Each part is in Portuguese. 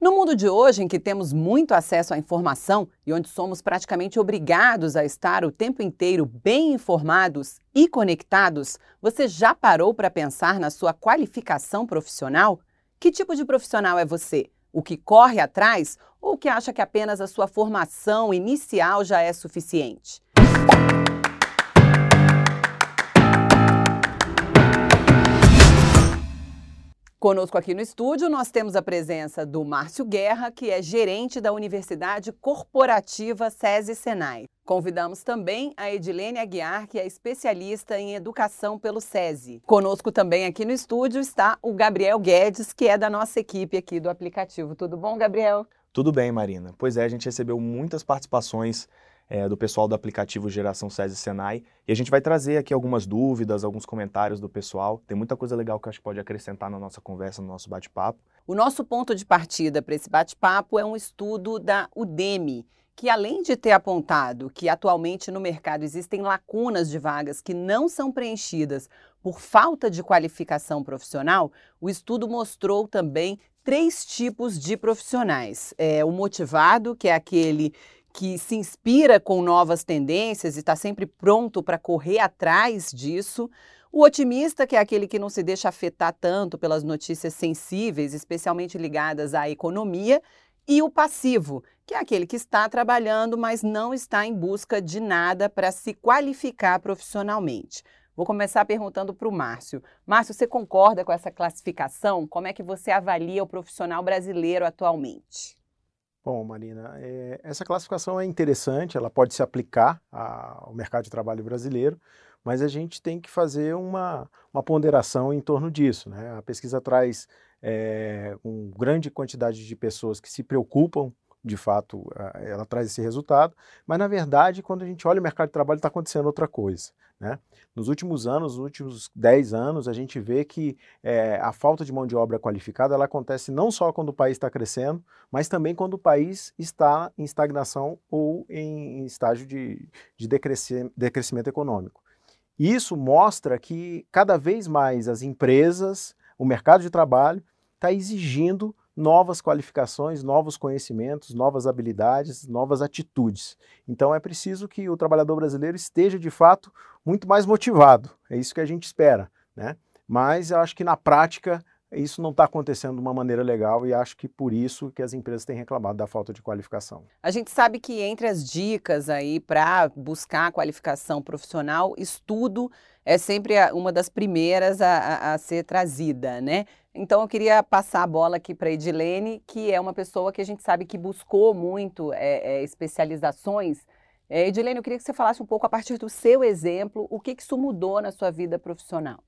No mundo de hoje, em que temos muito acesso à informação e onde somos praticamente obrigados a estar o tempo inteiro bem informados e conectados, você já parou para pensar na sua qualificação profissional? Que tipo de profissional é você? O que corre atrás ou que acha que apenas a sua formação inicial já é suficiente? Conosco aqui no estúdio, nós temos a presença do Márcio Guerra, que é gerente da Universidade Corporativa SESI Senai. Convidamos também a Edilene Aguiar, que é especialista em educação pelo SESI. Conosco também aqui no estúdio está o Gabriel Guedes, que é da nossa equipe aqui do aplicativo. Tudo bom, Gabriel? Tudo bem, Marina. Pois é, a gente recebeu muitas participações é, do pessoal do aplicativo Geração SESI Senai. E a gente vai trazer aqui algumas dúvidas, alguns comentários do pessoal. Tem muita coisa legal que acho que pode acrescentar na nossa conversa, no nosso bate-papo. O nosso ponto de partida para esse bate-papo é um estudo da Udemy, que além de ter apontado que atualmente no mercado existem lacunas de vagas que não são preenchidas por falta de qualificação profissional, o estudo mostrou também três tipos de profissionais. É, o motivado, que é aquele que se inspira com novas tendências e está sempre pronto para correr atrás disso. O otimista, que é aquele que não se deixa afetar tanto pelas notícias sensíveis, especialmente ligadas à economia. E o passivo, que é aquele que está trabalhando, mas não está em busca de nada para se qualificar profissionalmente. Vou começar perguntando para o Márcio. Márcio, você concorda com essa classificação? Como é que você avalia o profissional brasileiro atualmente? Bom, Marina, é, essa classificação é interessante, ela pode se aplicar ao mercado de trabalho brasileiro, mas a gente tem que fazer uma, uma ponderação em torno disso. Né? A pesquisa traz é, uma grande quantidade de pessoas que se preocupam de fato, ela traz esse resultado, mas na verdade, quando a gente olha o mercado de trabalho, está acontecendo outra coisa. Né? Nos últimos anos, nos últimos 10 anos, a gente vê que é, a falta de mão de obra qualificada ela acontece não só quando o país está crescendo, mas também quando o país está em estagnação ou em, estágio de, de decrescimento, decrescimento econômico. Isso mostra que cada vez mais as empresas, o mercado de trabalho, está exigindo novas qualificações, novos conhecimentos, novas habilidades, novas atitudes. Então é preciso que o trabalhador brasileiro esteja de fato muito mais motivado. É isso que a gente espera, né? Mas eu acho que na prática isso não está acontecendo de uma maneira legal e acho que por isso que as empresas têm reclamado da falta de qualificação. A gente sabe que entre as dicas aí para buscar qualificação profissional, estudo é sempre uma das primeiras a, a, a ser trazida, né? Então eu queria passar a bola aqui para Edilene, que é uma pessoa que a gente sabe que buscou muito é, é, especializações. É, Edilene, eu queria que você falasse um pouco a partir do seu exemplo, o que, que isso mudou na sua vida profissional.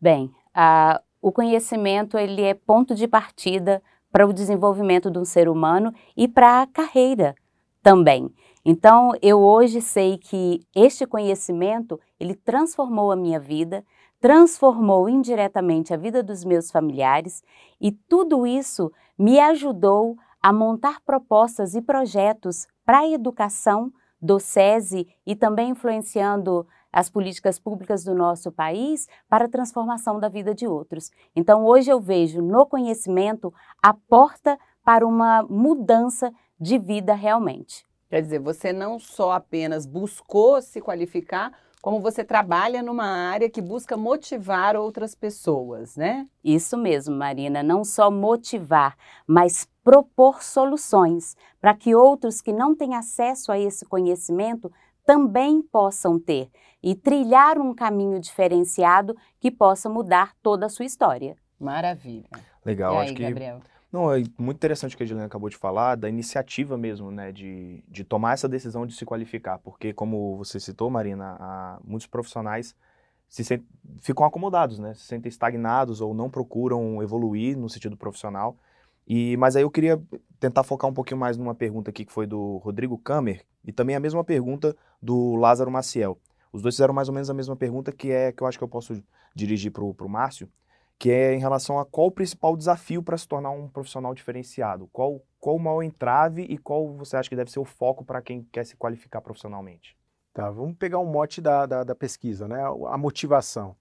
Bem, a, o conhecimento ele é ponto de partida para o desenvolvimento de um ser humano e para a carreira também. Então, eu hoje sei que este conhecimento, ele transformou a minha vida, transformou indiretamente a vida dos meus familiares e tudo isso me ajudou a montar propostas e projetos para a educação do SESI e também influenciando as políticas públicas do nosso país para a transformação da vida de outros. Então, hoje eu vejo no conhecimento a porta para uma mudança de vida realmente. Quer dizer, você não só apenas buscou se qualificar, como você trabalha numa área que busca motivar outras pessoas, né? Isso mesmo, Marina, não só motivar, mas propor soluções para que outros que não têm acesso a esse conhecimento também possam ter e trilhar um caminho diferenciado que possa mudar toda a sua história. Maravilha. Legal, e aí, acho que Gabriel? Não, é muito interessante o que a Juliana acabou de falar, da iniciativa mesmo, né, de, de tomar essa decisão de se qualificar, porque como você citou, Marina, muitos profissionais se sent, ficam acomodados, né, se sentem estagnados ou não procuram evoluir no sentido profissional. E, mas aí eu queria tentar focar um pouquinho mais numa pergunta aqui que foi do Rodrigo Kammer e também a mesma pergunta do Lázaro Maciel. Os dois fizeram mais ou menos a mesma pergunta, que é que eu acho que eu posso dirigir para o Márcio, que é em relação a qual o principal desafio para se tornar um profissional diferenciado? Qual, qual o maior entrave e qual você acha que deve ser o foco para quem quer se qualificar profissionalmente? Tá, vamos pegar um mote da, da, da pesquisa, né? A motivação.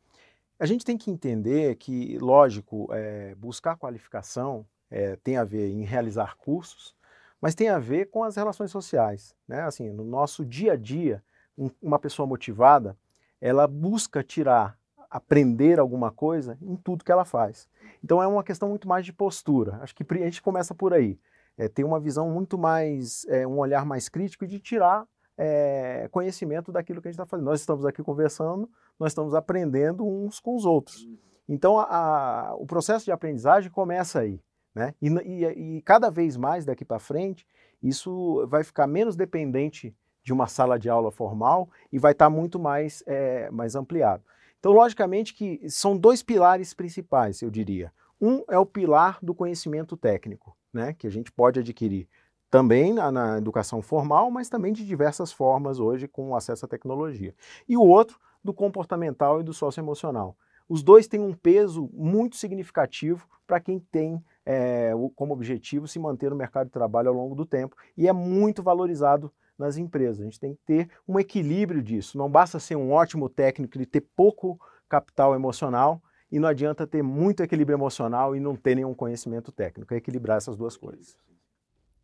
A gente tem que entender que, lógico, é, buscar qualificação é, tem a ver em realizar cursos, mas tem a ver com as relações sociais. Né? Assim, no nosso dia a dia, um, uma pessoa motivada, ela busca tirar, aprender alguma coisa em tudo que ela faz. Então é uma questão muito mais de postura. Acho que a gente começa por aí. É, ter uma visão muito mais, é, um olhar mais crítico de tirar é, conhecimento daquilo que a gente está fazendo. Nós estamos aqui conversando, nós estamos aprendendo uns com os outros. Então a, a, o processo de aprendizagem começa aí. Né? E, e, e cada vez mais daqui para frente, isso vai ficar menos dependente de uma sala de aula formal e vai estar tá muito mais, é, mais ampliado. Então, logicamente que são dois pilares principais, eu diria. Um é o pilar do conhecimento técnico, né, que a gente pode adquirir também na, na, educação formal, mas também de diversas formas hoje com acesso à tecnologia. E o outro do comportamental e do socioemocional. Os dois têm um peso muito significativo para quem tem é, como objetivo se manter no mercado de trabalho ao longo do tempo e é muito valorizado nas empresas. A gente tem que ter um equilíbrio disso. Não basta ser um ótimo técnico e ter pouco capital emocional e não adianta ter muito equilíbrio emocional e não ter nenhum conhecimento técnico. É equilibrar essas duas coisas.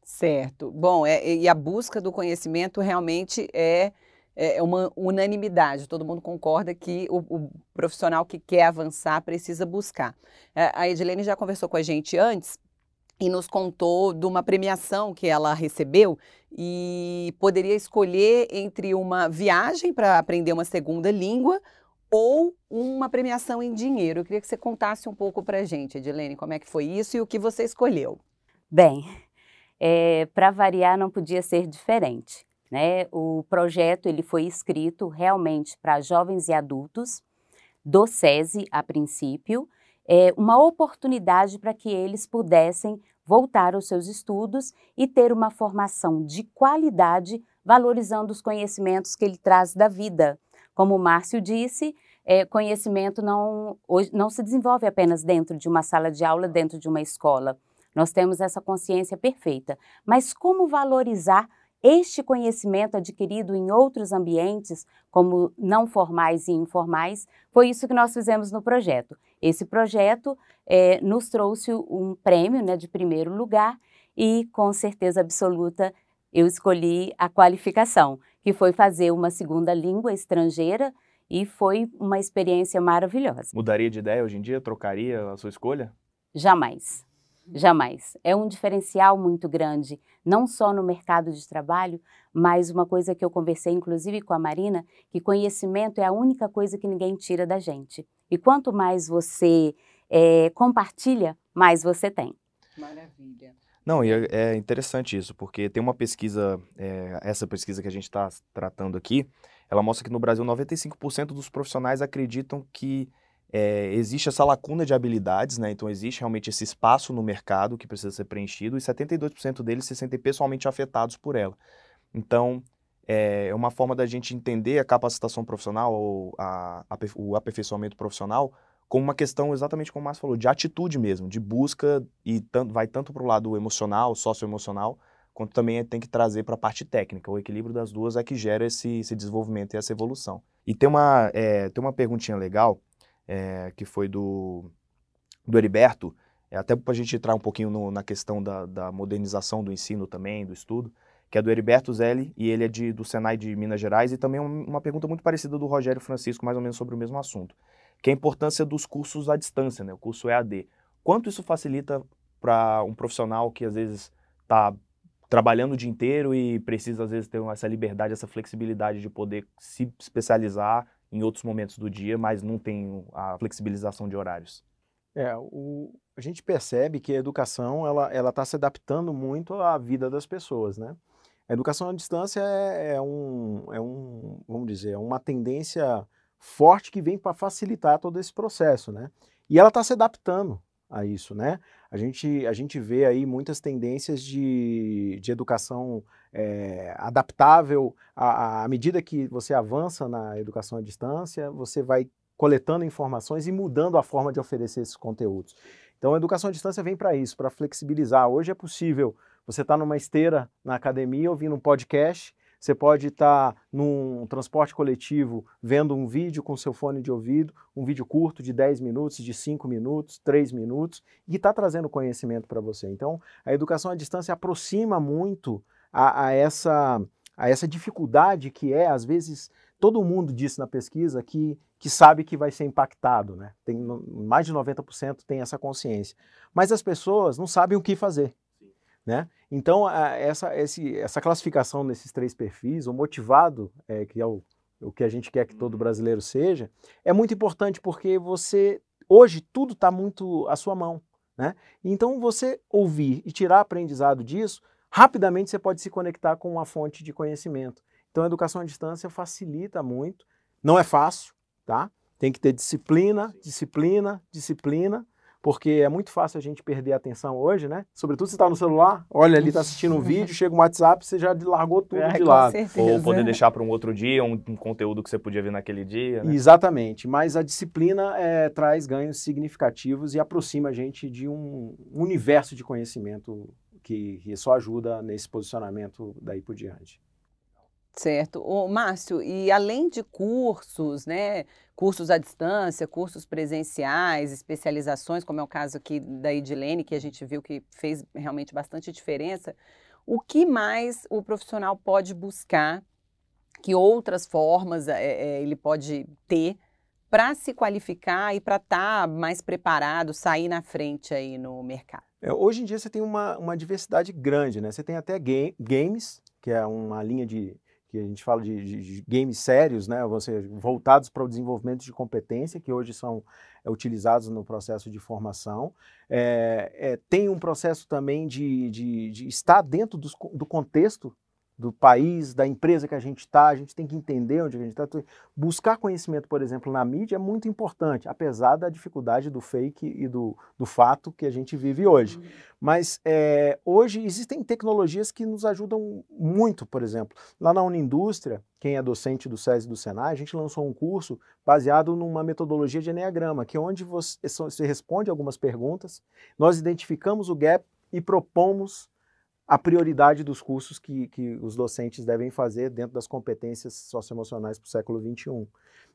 Certo. Bom, é, e a busca do conhecimento realmente é, é uma unanimidade. Todo mundo concorda que o, o profissional que quer avançar precisa buscar. É, a Edilene já conversou com a gente antes e nos contou de uma premiação que ela recebeu e poderia escolher entre uma viagem para aprender uma segunda língua ou uma premiação em dinheiro. Eu queria que você contasse um pouco para a gente, Edilene, como é que foi isso e o que você escolheu. Bem, é, para variar não podia ser diferente. Né? O projeto ele foi escrito realmente para jovens e adultos do SESI a princípio, é, uma oportunidade para que eles pudessem voltar aos seus estudos e ter uma formação de qualidade, valorizando os conhecimentos que ele traz da vida. Como o Márcio disse, é, conhecimento não, não se desenvolve apenas dentro de uma sala de aula, dentro de uma escola. Nós temos essa consciência perfeita. Mas como valorizar este conhecimento adquirido em outros ambientes, como não formais e informais, foi isso que nós fizemos no projeto. Esse projeto é, nos trouxe um prêmio né, de primeiro lugar e, com certeza absoluta, eu escolhi a qualificação, que foi fazer uma segunda língua estrangeira e foi uma experiência maravilhosa. Mudaria de ideia hoje em dia? Trocaria a sua escolha? Jamais. Jamais. É um diferencial muito grande, não só no mercado de trabalho, mas uma coisa que eu conversei inclusive com a Marina, que conhecimento é a única coisa que ninguém tira da gente. E quanto mais você é, compartilha, mais você tem. Maravilha. Não, e é, é interessante isso, porque tem uma pesquisa, é, essa pesquisa que a gente está tratando aqui, ela mostra que no Brasil 95% dos profissionais acreditam que é, existe essa lacuna de habilidades, né? Então existe realmente esse espaço no mercado que precisa ser preenchido e 72% deles se sentem pessoalmente afetados por ela. Então é uma forma da gente entender a capacitação profissional ou a, a, o aperfeiçoamento profissional como uma questão exatamente como o Márcio falou, de atitude mesmo, de busca e tanto, vai tanto para o lado emocional, socioemocional, quanto também tem que trazer para a parte técnica. O equilíbrio das duas é que gera esse, esse desenvolvimento e essa evolução. E tem uma, é, tem uma perguntinha legal é, que foi do, do Heriberto, é, até para a gente entrar um pouquinho no, na questão da, da, modernização do ensino também, do estudo, que é do Heriberto Zelli, e ele é de, do Senai de Minas Gerais, e também uma pergunta muito parecida do Rogério Francisco, mais ou menos sobre o mesmo assunto, que é a importância dos cursos à distância, né, o curso EAD. Quanto isso facilita para um profissional que às vezes está trabalhando o dia inteiro e precisa às vezes ter essa liberdade, essa flexibilidade de poder se especializar em outros momentos do dia, mas não tem a flexibilização de horários. É, o, a gente percebe que a educação ela ela está se adaptando muito à vida das pessoas, né? A educação à distância é, é um, é um, vamos dizer, é uma tendência forte que vem para facilitar todo esse processo, né? E ela está se adaptando a isso, né? A gente, a gente vê aí muitas tendências de, de educação é, adaptável à, à medida que você avança na educação à distância, você vai coletando informações e mudando a forma de oferecer esses conteúdos. Então, a educação à distância vem para isso, para flexibilizar. Hoje é possível você estar tá numa esteira na academia ouvindo um podcast, você pode estar num transporte coletivo vendo um vídeo com seu fone de ouvido, um vídeo curto de 10 minutos, de 5 minutos, 3 minutos, e está trazendo conhecimento para você. Então, a educação à distância aproxima muito a, a, essa, a essa dificuldade que é, às vezes, todo mundo disse na pesquisa que, que sabe que vai ser impactado, né? Tem, mais de 90% tem essa consciência. Mas as pessoas não sabem o que fazer. Né? Então, essa, esse, essa classificação nesses três perfis, o motivado, é, que é o, o que a gente quer que todo uhum. brasileiro seja, é muito importante porque você, hoje, tudo está muito à sua mão. Né? Então, você ouvir e tirar aprendizado disso, rapidamente você pode se conectar com uma fonte de conhecimento. Então, a educação à distância facilita muito. Não é fácil, tá? Tem que ter disciplina, disciplina, disciplina porque é muito fácil a gente perder a atenção hoje, né? Sobretudo se está no celular, olha ali, está assistindo um vídeo, chega um WhatsApp, você já largou tudo é, de lado. Certeza. Ou poder deixar para um outro dia, um, um, conteúdo que você podia ver naquele dia. Né? Exatamente, mas a disciplina é, traz ganhos significativos e aproxima a gente de um universo de conhecimento que, que só ajuda nesse posicionamento daí por diante. Certo. Ô, Márcio, e além de cursos, né, cursos à distância, cursos presenciais, especializações, como é o caso aqui da Edilene, que a gente viu que fez realmente bastante diferença, o que mais o profissional pode buscar, que outras formas é, é, ele pode ter para se qualificar e para estar tá mais preparado, sair na frente aí no mercado? É, hoje em dia você tem uma, uma diversidade grande, né? Você tem até game, games, que é uma linha de, a gente fala de, de, de games sérios, né, você, voltados para o desenvolvimento de competência, que hoje são é, utilizados no processo de formação. É, é, tem um processo também de, de, de estar dentro do, do contexto do país, da empresa que a gente está, a gente tem que entender onde a gente está. Buscar conhecimento, por exemplo, na mídia é muito importante, apesar da dificuldade do fake e do, do fato que a gente vive hoje. Uhum. Mas é, hoje existem tecnologias que nos ajudam muito, por exemplo. Lá na Unindústria, quem é docente do SESI e do Senai, a gente lançou um curso baseado numa metodologia de Enneagrama, que é onde você, você responde algumas perguntas, nós identificamos o gap e propomos a prioridade dos cursos que, que os docentes devem fazer dentro das competências socioemocionais para o século XXI.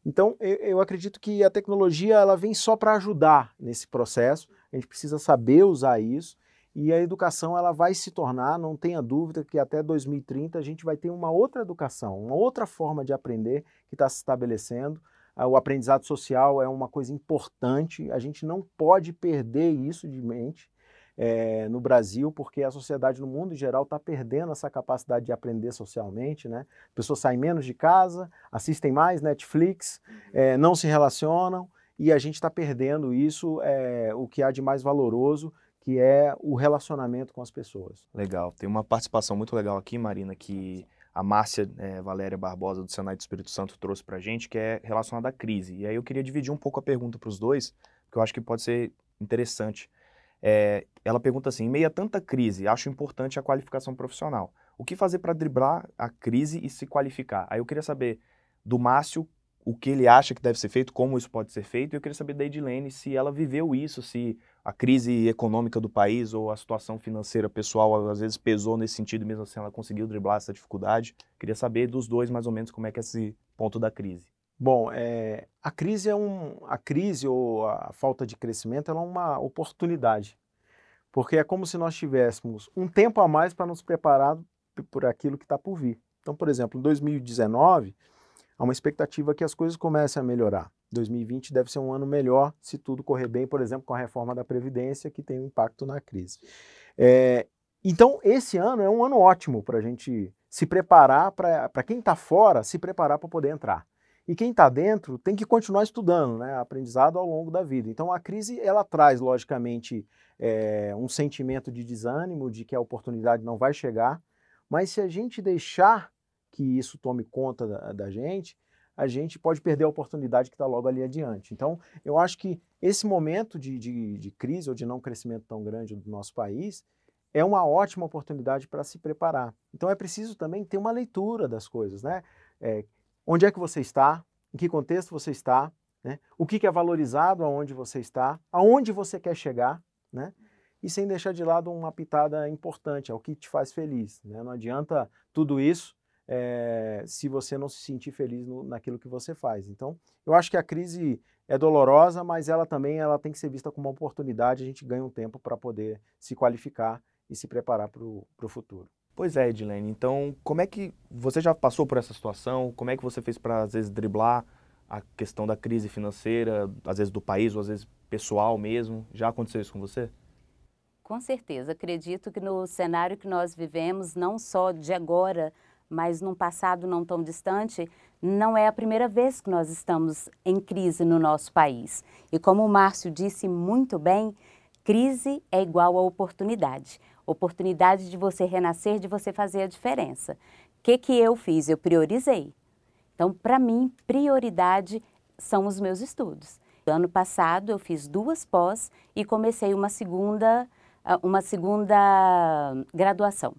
Então, eu, eu, acredito que a tecnologia ela vem só para ajudar nesse processo, a gente precisa saber usar isso, e a educação ela vai se tornar, não tenha dúvida, que até 2030 a gente vai ter uma outra educação, uma outra forma de aprender que está se estabelecendo. Ah, o aprendizado social é uma coisa importante, a gente não pode perder isso de mente é, no Brasil, porque a sociedade no mundo em geral está perdendo essa capacidade de aprender socialmente, né? Pessoas saem menos de casa, assistem mais Netflix, é, não se relacionam e a gente está perdendo isso, é, o que há de mais valoroso, que é o relacionamento com as pessoas. Legal. Tem uma participação muito legal aqui, Marina, que a Márcia é, Valéria Barbosa, do Senado do Espírito Santo, trouxe para a gente, que é relacionada à crise. E aí eu queria dividir um pouco a pergunta para os dois, porque eu acho que pode ser interessante. É, ela pergunta assim: em meio a tanta crise, acho importante a qualificação profissional. O que fazer para driblar a crise e se qualificar? Aí eu queria saber do Márcio o que ele acha que deve ser feito, como isso pode ser feito, e eu queria saber da Edilene se ela viveu isso, se a crise econômica do país ou a situação financeira pessoal às vezes pesou nesse sentido, mesmo assim ela conseguiu driblar essa dificuldade. Queria saber dos dois mais ou menos como é que é esse ponto da crise. Bom, é, a crise é um, a crise ou a falta de crescimento é uma oportunidade, porque é como se nós tivéssemos um tempo a mais para nos preparar por aquilo que está por vir. Então, por exemplo, em 2019 há uma expectativa que as coisas comecem a melhorar. 2020 deve ser um ano melhor se tudo correr bem, por exemplo, com a reforma da previdência que tem um impacto na crise. É, então, esse ano é um ano ótimo para a gente se preparar, para quem está fora, se preparar para poder entrar. E quem está dentro tem que continuar estudando, né? aprendizado ao longo da vida. Então a crise ela traz, logicamente, é, um sentimento de desânimo, de que a oportunidade não vai chegar, mas se a gente deixar que isso tome conta da, da gente, a gente pode perder a oportunidade que está logo ali adiante. Então, eu acho que esse momento de, de, de crise ou de não crescimento tão grande do nosso país é uma ótima oportunidade para se preparar. Então, é preciso também ter uma leitura das coisas, né? É, onde é que você está, em que contexto você está, né? o que, que é valorizado aonde você está, aonde você quer chegar, né? e sem deixar de lado uma pitada importante, é o que te faz feliz. Né? Não adianta tudo isso é, se você não se sentir feliz no, naquilo que você faz. Então, eu acho que a crise é dolorosa, mas ela também ela tem que ser vista como uma oportunidade. A gente ganha um tempo para poder se qualificar e se preparar para o futuro. Pois é, Edilene. Então, como é que você já passou por essa situação? Como é que você fez para às vezes driblar a questão da crise financeira, às vezes do país ou às vezes pessoal mesmo? Já aconteceu isso com você? Com certeza. Acredito que no cenário que nós vivemos, não só de agora, mas num passado não tão distante, não é a primeira vez que nós estamos em crise no nosso país. E como o Márcio disse muito bem, crise é igual a oportunidade. Oportunidade de você renascer, de você fazer a diferença. O que, que eu fiz? Eu priorizei. Então, para mim, prioridade são os meus estudos. Ano passado, eu fiz duas pós e comecei uma segunda, ah, uma segunda graduação.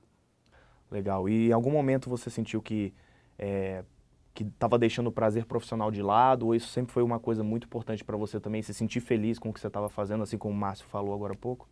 Legal. E em algum momento você sentiu que é, que estava deixando o prazer profissional de lado, ou isso sempre foi uma coisa muito importante para você também, se sentir feliz com o que você estava fazendo, assim como o Márcio falou agora há pouco?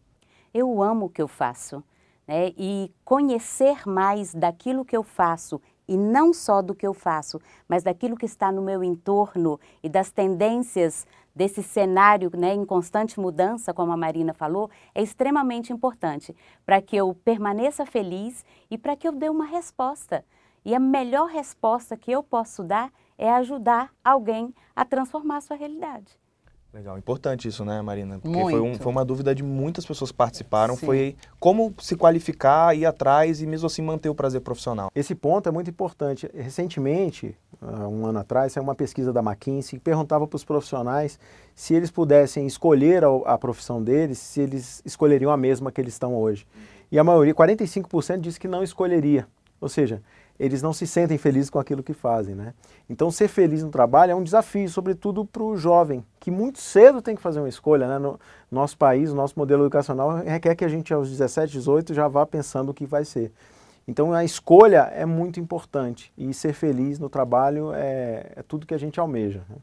Eu amo o que eu faço, né? E conhecer mais daquilo que eu faço, e não só do que eu faço, mas daquilo que está no meu entorno e das tendências desse cenário né, em constante mudança, como a Marina falou, é extremamente importante para que eu permaneça feliz e para que eu dê uma resposta. E a melhor resposta que eu posso dar é ajudar alguém a transformar a sua realidade. Legal, importante isso, né, Marina? Porque foi, um, foi, uma dúvida de muitas pessoas que participaram, Sim. foi como se qualificar, ir atrás e mesmo assim manter o prazer profissional. Esse ponto é muito importante. Recentemente, um ano atrás, saiu uma pesquisa da McKinsey que perguntava para os profissionais se eles pudessem escolher a, a, profissão deles, se eles escolheriam a mesma que eles estão hoje. E a maioria, 45%, disse que não escolheria. Ou seja, eles não se sentem felizes com aquilo que fazem. Né? Então, ser feliz no trabalho é um desafio, sobretudo para o jovem, que muito cedo tem que fazer uma escolha. Né? No nosso país, o nosso modelo educacional requer que a gente, aos 17, 18, já vá pensando o que vai ser. Então, a escolha é muito importante e ser feliz no trabalho é, é tudo que a gente almeja. Né?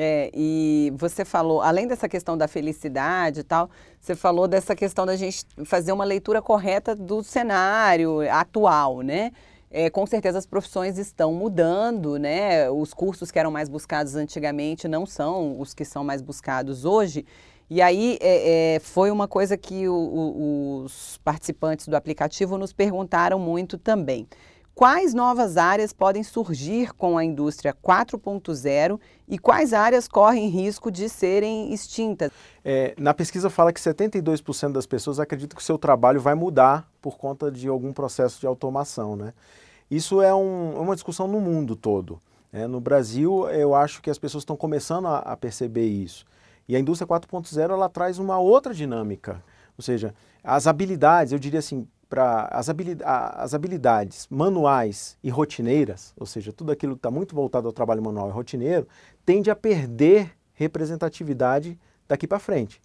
É, e você falou, além dessa questão da felicidade e tal, você falou dessa questão da gente fazer uma leitura correta do cenário atual, né? É, com certeza as profissões estão mudando, né? Os cursos que eram mais buscados antigamente não são os que são mais buscados hoje. E aí é, é, foi uma coisa que o, o, os participantes do aplicativo nos perguntaram muito também. Quais novas áreas podem surgir com a indústria 4.0 e quais áreas correm risco de serem extintas? É, na pesquisa fala que 72% das pessoas acreditam que o seu trabalho vai mudar por conta de algum processo de automação. Né? Isso é um, é uma discussão no mundo todo. Né? No Brasil, eu acho que as pessoas estão começando a, a perceber isso. E a indústria 4.0 ela traz uma outra dinâmica. Ou seja, as habilidades, eu diria assim, para as, habilidades, as habilidades manuais e rotineiras, ou seja, tudo aquilo que está muito voltado ao trabalho manual e rotineiro, tende a perder representatividade daqui para frente.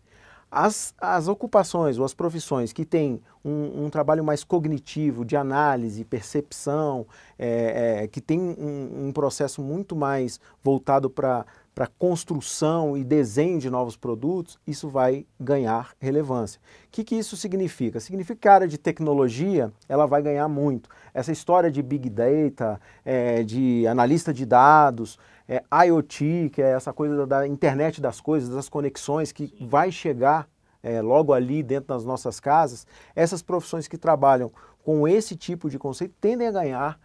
As, as ocupações ou as profissões que têm um, um trabalho mais cognitivo, de análise, percepção, é, é, que tem um, um processo muito mais voltado para para construção e desenho de novos produtos, isso vai ganhar relevância. O que, que isso significa? Significa que a área de tecnologia ela vai ganhar muito. Essa história de Big Data, é, de analista de dados, é, IoT, que é essa coisa da internet das coisas, das conexões que vai chegar é, logo ali dentro das nossas casas, essas profissões que trabalham com esse tipo de conceito tendem a ganhar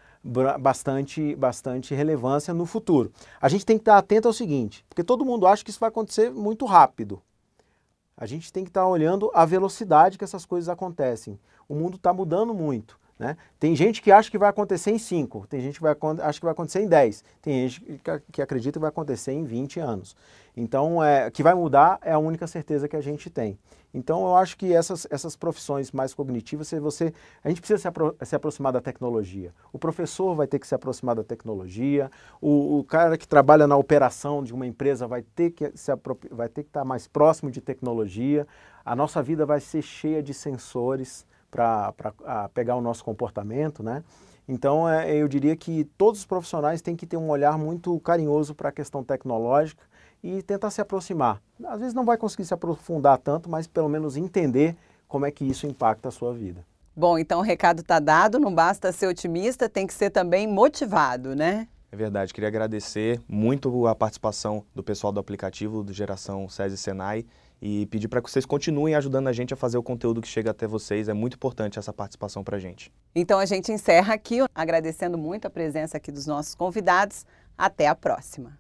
bastante, bastante relevância no futuro. A gente tem que estar atento ao seguinte, porque todo mundo acha que isso vai acontecer muito rápido. A gente tem que estar olhando a velocidade que essas coisas acontecem. O mundo está mudando muito. Né? Tem gente que acha que vai acontecer em 5, tem gente que vai, acha que vai acontecer em 10, tem gente que, acredita que vai acontecer em 20 anos. Então, é, que vai mudar é a única certeza que a gente tem. Então, eu acho que essas, essas profissões mais cognitivas, você, a gente precisa se, apro se aproximar da tecnologia. O professor vai ter que se aproximar da tecnologia, o, o cara que trabalha na operação de uma empresa vai ter que se vai ter que estar mais próximo de tecnologia. A nossa vida vai ser cheia de sensores para pegar o nosso comportamento, né? Então, é, eu diria que todos os profissionais têm que ter um olhar muito carinhoso para a questão tecnológica e tentar se aproximar. Às vezes não vai conseguir se aprofundar tanto, mas pelo menos entender como é que isso impacta a sua vida. Bom, então o recado está dado, não basta ser otimista, tem que ser também motivado, né? É verdade, queria agradecer muito a participação do pessoal do aplicativo do Geração SESI Senai e pedir para que vocês continuem ajudando a gente a fazer o conteúdo que chega até vocês. É muito importante essa participação para a gente. Então a gente encerra aqui, agradecendo muito a presença aqui dos nossos convidados. Até a próxima.